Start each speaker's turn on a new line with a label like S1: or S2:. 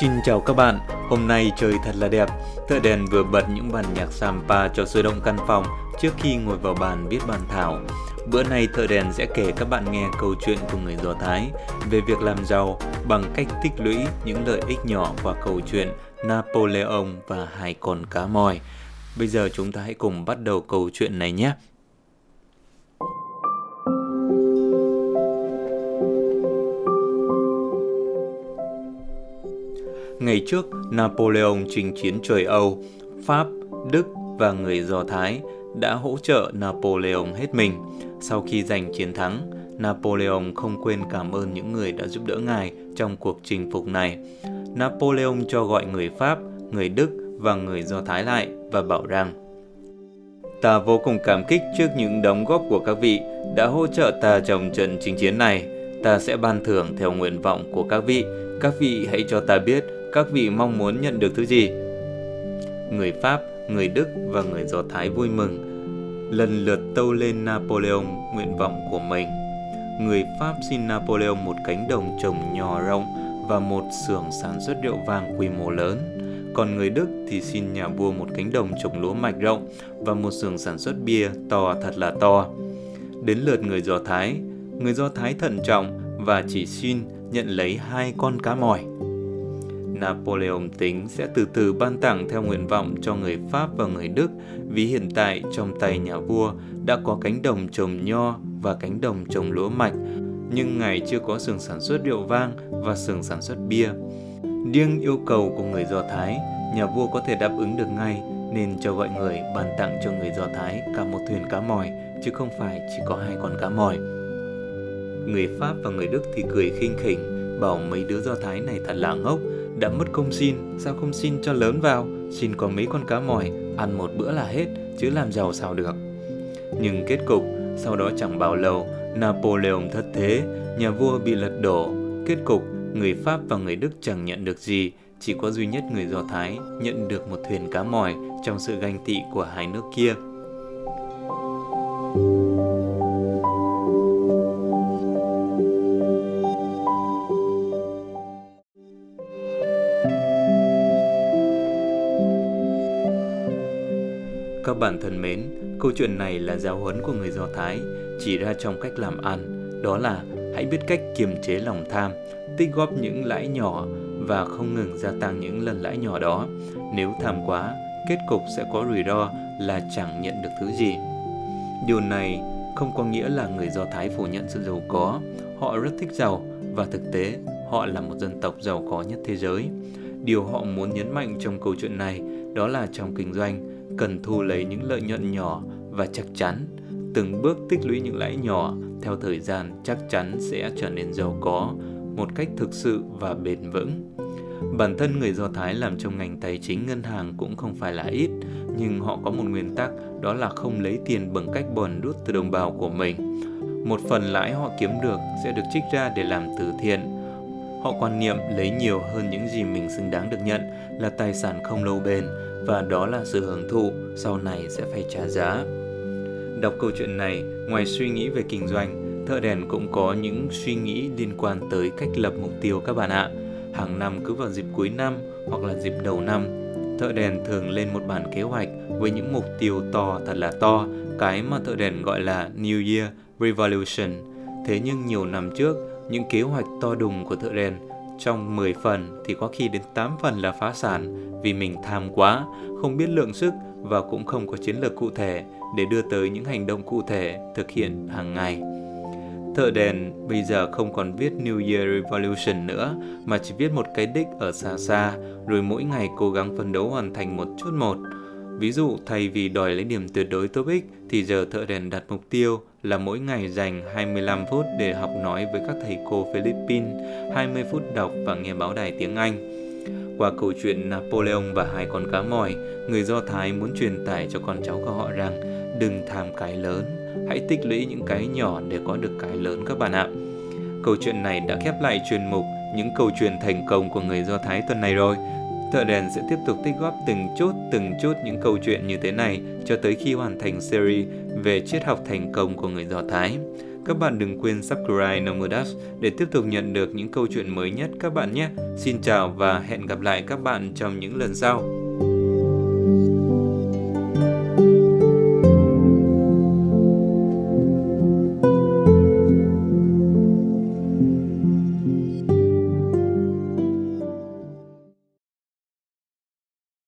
S1: Xin chào các bạn, hôm nay trời thật là đẹp. Thợ đèn vừa bật những bản nhạc Sampa cho sôi động căn phòng trước khi ngồi vào bàn viết bàn thảo. Bữa nay thợ đèn sẽ kể các bạn nghe câu chuyện của người Do Thái về việc làm giàu bằng cách tích lũy những lợi ích nhỏ qua câu chuyện Napoleon và hai con cá mòi. Bây giờ chúng ta hãy cùng bắt đầu câu chuyện này nhé. Ngày trước, Napoleon chinh chiến trời Âu, Pháp, Đức và người Do Thái đã hỗ trợ Napoleon hết mình. Sau khi giành chiến thắng, Napoleon không quên cảm ơn những người đã giúp đỡ ngài trong cuộc chinh phục này. Napoleon cho gọi người Pháp, người Đức và người Do Thái lại và bảo rằng Ta vô cùng cảm kích trước những đóng góp của các vị đã hỗ trợ ta trong trận chinh chiến này. Ta sẽ ban thưởng theo nguyện vọng của các vị. Các vị hãy cho ta biết các vị mong muốn nhận được thứ gì? Người Pháp, người Đức và người Do Thái vui mừng, lần lượt tâu lên Napoleon nguyện vọng của mình. Người Pháp xin Napoleon một cánh đồng trồng nhỏ rộng và một xưởng sản xuất rượu vang quy mô lớn. Còn người Đức thì xin nhà vua một cánh đồng trồng lúa mạch rộng và một xưởng sản xuất bia to thật là to. Đến lượt người Do Thái, người Do Thái thận trọng và chỉ xin nhận lấy hai con cá mòi. Napoleon tính sẽ từ từ ban tặng theo nguyện vọng cho người Pháp và người Đức vì hiện tại trong tay nhà vua đã có cánh đồng trồng nho và cánh đồng trồng lúa mạch, nhưng ngài chưa có xưởng sản xuất rượu vang và xưởng sản xuất bia. Điêng yêu cầu của người Do Thái, nhà vua có thể đáp ứng được ngay nên cho gọi người ban tặng cho người Do Thái cả một thuyền cá mòi chứ không phải chỉ có hai con cá mòi. Người Pháp và người Đức thì cười khinh khỉnh, bảo mấy đứa Do Thái này thật là ngốc, đã mất công xin, sao không xin cho lớn vào, xin có mấy con cá mòi, ăn một bữa là hết, chứ làm giàu sao được. Nhưng kết cục, sau đó chẳng bao lâu, Napoleon thất thế, nhà vua bị lật đổ. Kết cục, người Pháp và người Đức chẳng nhận được gì, chỉ có duy nhất người Do Thái nhận được một thuyền cá mòi trong sự ganh tị của hai nước kia. Các bạn thân mến, câu chuyện này là giáo huấn của người Do Thái chỉ ra trong cách làm ăn, đó là hãy biết cách kiềm chế lòng tham, tích góp những lãi nhỏ và không ngừng gia tăng những lần lãi nhỏ đó. Nếu tham quá, kết cục sẽ có rủi ro là chẳng nhận được thứ gì. Điều này không có nghĩa là người Do Thái phủ nhận sự giàu có, họ rất thích giàu và thực tế họ là một dân tộc giàu có nhất thế giới. Điều họ muốn nhấn mạnh trong câu chuyện này đó là trong kinh doanh, cần thu lấy những lợi nhuận nhỏ và chắc chắn từng bước tích lũy những lãi nhỏ theo thời gian chắc chắn sẽ trở nên giàu có một cách thực sự và bền vững. Bản thân người Do Thái làm trong ngành tài chính ngân hàng cũng không phải là ít, nhưng họ có một nguyên tắc đó là không lấy tiền bằng cách bòn đút từ đồng bào của mình. Một phần lãi họ kiếm được sẽ được trích ra để làm từ thiện. Họ quan niệm lấy nhiều hơn những gì mình xứng đáng được nhận là tài sản không lâu bền và đó là sự hưởng thụ sau này sẽ phải trả giá. Đọc câu chuyện này, ngoài suy nghĩ về kinh doanh, thợ đèn cũng có những suy nghĩ liên quan tới cách lập mục tiêu các bạn ạ. Hàng năm cứ vào dịp cuối năm hoặc là dịp đầu năm, thợ đèn thường lên một bản kế hoạch với những mục tiêu to thật là to, cái mà thợ đèn gọi là New Year Revolution. Thế nhưng nhiều năm trước, những kế hoạch to đùng của thợ đèn trong 10 phần thì có khi đến 8 phần là phá sản vì mình tham quá, không biết lượng sức và cũng không có chiến lược cụ thể để đưa tới những hành động cụ thể thực hiện hàng ngày. Thợ đèn bây giờ không còn viết New Year Revolution nữa mà chỉ viết một cái đích ở xa xa rồi mỗi ngày cố gắng phấn đấu hoàn thành một chút một. Ví dụ thay vì đòi lấy điểm tuyệt đối TOEIC thì giờ thợ đèn đặt mục tiêu là mỗi ngày dành 25 phút để học nói với các thầy cô Philippines, 20 phút đọc và nghe báo đài tiếng Anh. Qua câu chuyện Napoleon và hai con cá mòi, người Do Thái muốn truyền tải cho con cháu của họ rằng đừng tham cái lớn, hãy tích lũy những cái nhỏ để có được cái lớn các bạn ạ. Câu chuyện này đã khép lại chuyên mục những câu chuyện thành công của người Do Thái tuần này rồi. Thợ đèn sẽ tiếp tục tích góp từng chút từng chút những câu chuyện như thế này cho tới khi hoàn thành series về triết học thành công của người Do Thái. Các bạn đừng quên subscribe Nomodas để tiếp tục nhận được những câu chuyện mới nhất các bạn nhé. Xin chào và hẹn gặp lại các bạn trong những lần sau.